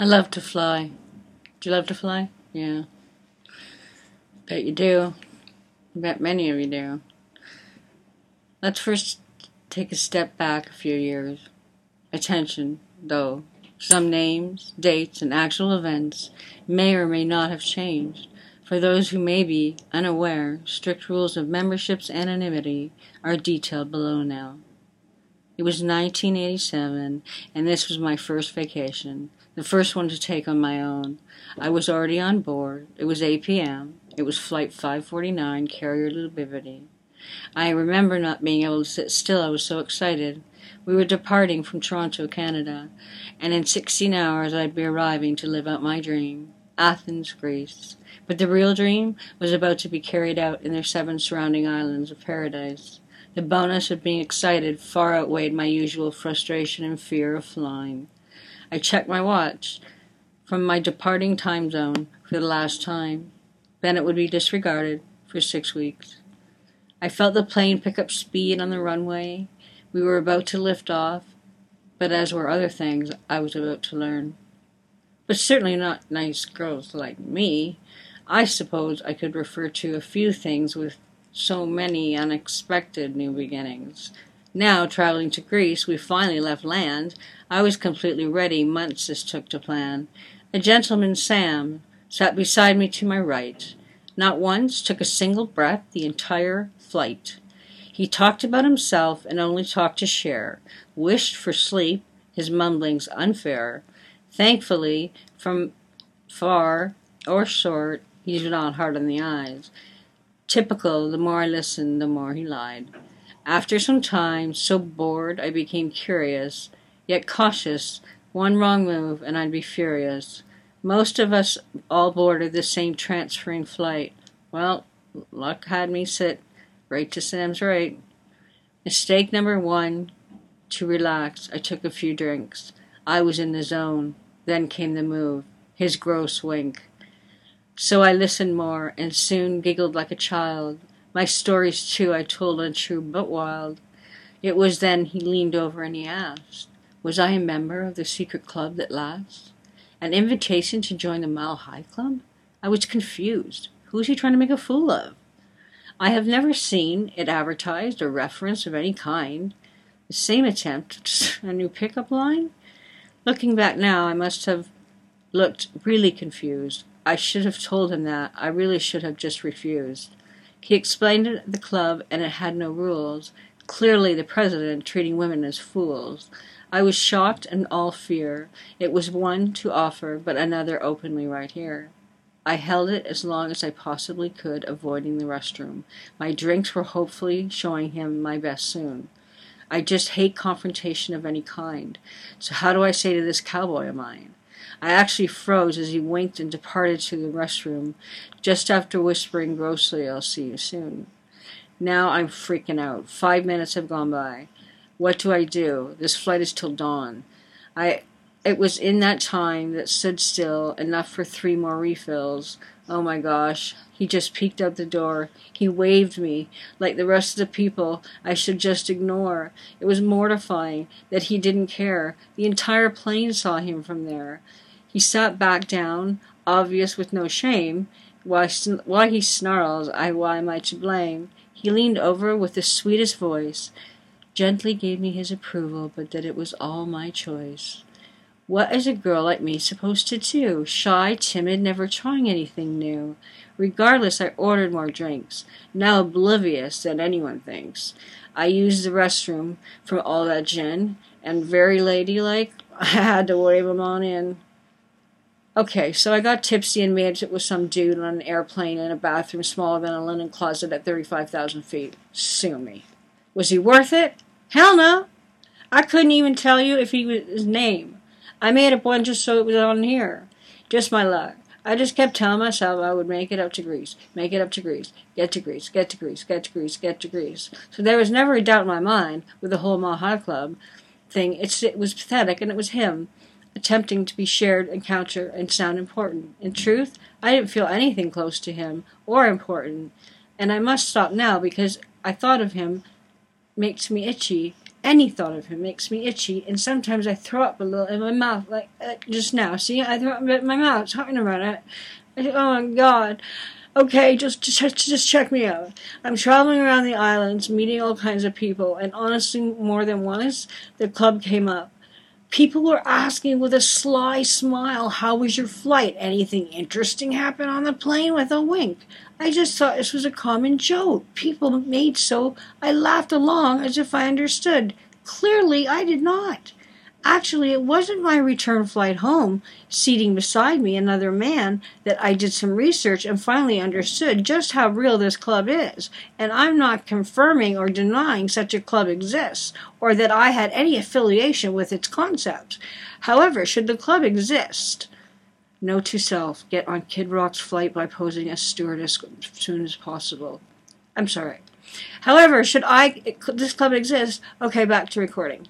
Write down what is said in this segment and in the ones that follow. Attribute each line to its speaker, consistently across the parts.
Speaker 1: I love to fly. Do you love to fly? Yeah. Bet you do. Bet many of you do. Let's first take a step back a few years. Attention, though. Some names, dates, and actual events may or may not have changed. For those who may be unaware, strict rules of membership's anonymity are detailed below now. It was 1987, and this was my first vacation the first one to take on my own. I was already on board. It was 8 p.m. It was Flight 549, carrier Liberty. I remember not being able to sit still. I was so excited. We were departing from Toronto, Canada, and in 16 hours I'd be arriving to live out my dream. Athens, Greece. But the real dream was about to be carried out in their seven surrounding islands of paradise. The bonus of being excited far outweighed my usual frustration and fear of flying. I checked my watch from my departing time zone for the last time. Then it would be disregarded for six weeks. I felt the plane pick up speed on the runway. We were about to lift off, but as were other things I was about to learn. But certainly not nice girls like me. I suppose I could refer to a few things with so many unexpected new beginnings. Now, traveling to Greece, we finally left land. I was completely ready, months this took to plan. A gentleman, Sam, sat beside me to my right. Not once took a single breath the entire flight. He talked about himself and only talked to share. Wished for sleep, his mumblings unfair. Thankfully, from far or short, he he's not hard on the eyes. Typical, the more I listened, the more he lied. After some time, so bored I became curious, yet cautious. One wrong move and I'd be furious. Most of us all boarded the same transferring flight. Well, luck had me sit right to Sam's right. Mistake number one to relax, I took a few drinks. I was in the zone. Then came the move, his gross wink. So I listened more and soon giggled like a child. My stories, too, I told untrue but wild. It was then he leaned over and he asked, Was I a member of the secret club that lasts? An invitation to join the Mile High Club? I was confused. Who was he trying to make a fool of? I have never seen it advertised or reference of any kind. The same attempt, a new pickup line? Looking back now, I must have looked really confused. I should have told him that. I really should have just refused. He explained it at the club, and it had no rules. Clearly, the president treating women as fools. I was shocked and all fear. It was one to offer, but another openly right here. I held it as long as I possibly could, avoiding the restroom. My drinks were hopefully showing him my best soon. I just hate confrontation of any kind. So how do I say to this cowboy of mine? I actually froze as he winked and departed to the restroom, just after whispering grossly, I'll see you soon. Now I'm freaking out. Five minutes have gone by. What do I do? This flight is till dawn. I it was in that time that stood still, enough for three more refills. Oh my gosh. He just peeked out the door. He waved me, like the rest of the people I should just ignore. It was mortifying that he didn't care. The entire plane saw him from there. He sat back down, obvious with no shame. Why, why he snarls, I why am I to blame? He leaned over with the sweetest voice, gently gave me his approval, but that it was all my choice. What is a girl like me supposed to do? Shy, timid, never trying anything new. Regardless, I ordered more drinks, now oblivious that anyone thinks. I used the restroom from all that gin, and very ladylike, I had to wave 'em on in. Okay, so I got tipsy and managed it with some dude on an airplane in a bathroom smaller than a linen closet at 35,000 feet. Sue me. Was he worth it? Hell no! I couldn't even tell you if he was his name. I made up one just so it was on here. Just my luck. I just kept telling myself I would make it up to Greece, make it up to Greece, get to Greece, get to Greece, get to Greece, get to Greece. So there was never a doubt in my mind with the whole High Club thing. It's, it was pathetic, and it was him attempting to be shared and counter and sound important. In truth, I didn't feel anything close to him or important, and I must stop now because I thought of him makes me itchy Any thought of him makes me itchy, and sometimes I throw up a little in my mouth, like uh, just now. See, I throw up in my mouth talking about it. I, oh my god. Okay, just, just just check me out. I'm traveling around the islands, meeting all kinds of people, and honestly, more than once, the club came up. People were asking with a sly smile, "How was your flight? Anything interesting happen on the plane?" With a wink. I just thought this was a common joke. People made so I laughed along as if I understood. Clearly, I did not. Actually, it wasn't my return flight home, seating beside me another man, that I did some research and finally understood just how real this club is. And I'm not confirming or denying such a club exists, or that I had any affiliation with its concepts. However, should the club exist, Note to self: Get on Kid Rock's flight by posing as stewardess as soon as possible. I'm sorry. However, should I this club exist? Okay, back to recording.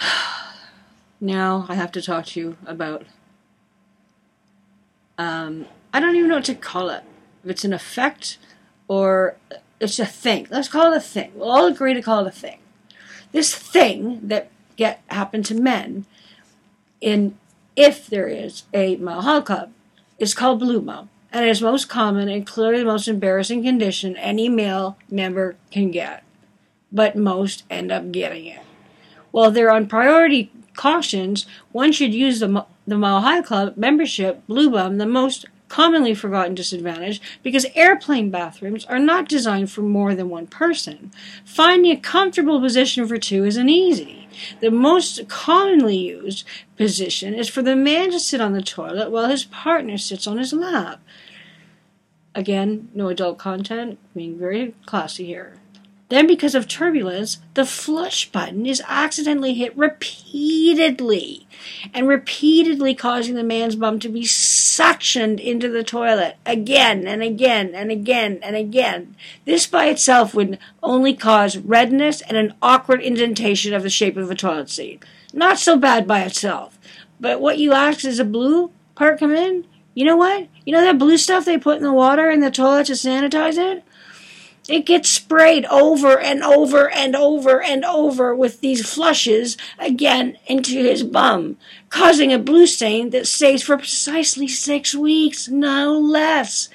Speaker 1: now I have to talk to you about. Um, I don't even know what to call it. If it's an effect or it's a thing. Let's call it a thing. We'll all agree to call it a thing. This thing that get happened to men in if there is a male hall club is called blue bum and is most common and clearly the most embarrassing condition any male member can get but most end up getting it while they're on priority cautions one should use the, the mile high club membership blue bum the most commonly forgotten disadvantage because airplane bathrooms are not designed for more than one person. Finding a comfortable position for two isn't easy. The most commonly used position is for the man to sit on the toilet while his partner sits on his lap. Again, no adult content, being very classy here. Then, because of turbulence, the flush button is accidentally hit repeatedly and repeatedly causing the man's bum to be suctioned into the toilet again and again and again and again. This by itself would only cause redness and an awkward indentation of the shape of a toilet seat. Not so bad by itself. But what you ask is a blue part come in? You know what? You know that blue stuff they put in the water in the toilet to sanitize it? It gets sprayed over and over and over and over with these flushes again into his bum, causing a blue stain that stays for precisely six weeks, no less.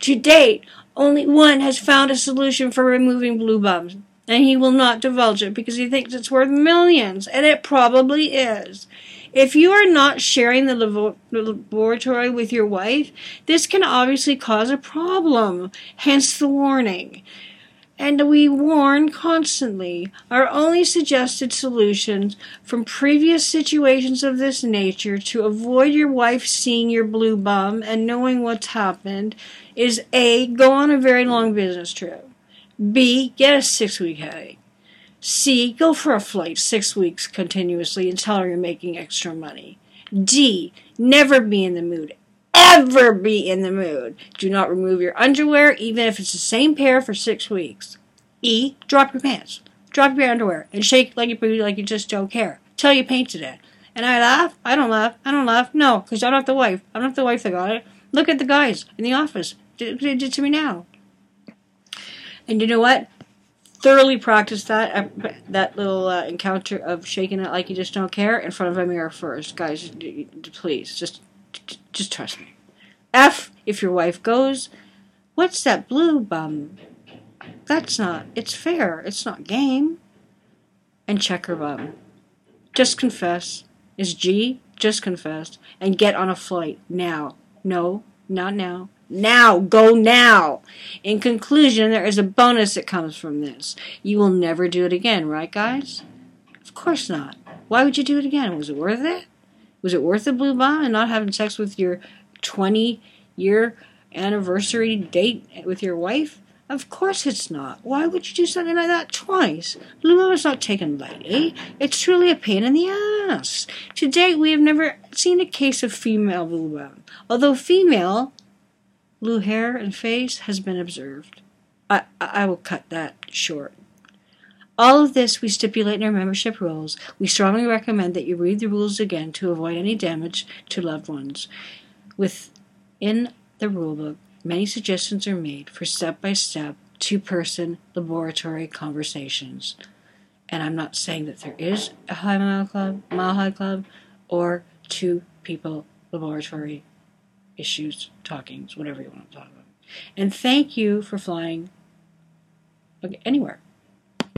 Speaker 1: To date, only one has found a solution for removing blue bums, and he will not divulge it because he thinks it's worth millions, and it probably is. If you are not sharing the laboratory with your wife, this can obviously cause a problem, hence the warning. And we warn constantly. Our only suggested solutions from previous situations of this nature to avoid your wife seeing your blue bum and knowing what's happened is A. Go on a very long business trip. B. Get a six week headache. C. Go for a flight six weeks continuously and tell her you're making extra money. D. Never be in the mood. Ever be in the mood. Do not remove your underwear, even if it's the same pair for six weeks. E. Drop your pants. Drop your underwear and shake like your booty like you just don't care. Tell you painted it. And I laugh? I don't laugh. I don't laugh. No, because I'm not the wife. I'm not the wife that got it. Look at the guys in the office. Did it to me now. And you know what? Thoroughly practice that uh, that little uh, encounter of shaking it like you just don't care in front of a mirror first, guys. Please, just just trust me. F if your wife goes, what's that blue bum? That's not. It's fair. It's not game. And check her bum. Just confess. Is G? Just confess and get on a flight now. No, not now. Now, go now. In conclusion, there is a bonus that comes from this. You will never do it again, right, guys? Of course not. Why would you do it again? Was it worth it? Was it worth the blue bomb and not having sex with your 20 year anniversary date with your wife? Of course it's not. Why would you do something like that twice? Blue bomb is not taken lightly. It's truly a pain in the ass. To date, we have never seen a case of female blue bomb. Although female blue hair and face has been observed. I, I will cut that short. All of this we stipulate in our membership rules. We strongly recommend that you read the rules again to avoid any damage to loved ones. Within the rulebook, many suggestions are made for step by step two person laboratory conversations. And I'm not saying that there is a high mile club, mile high club, or two people laboratory issues, talkings, whatever you want to talk about. And thank you for flying anywhere.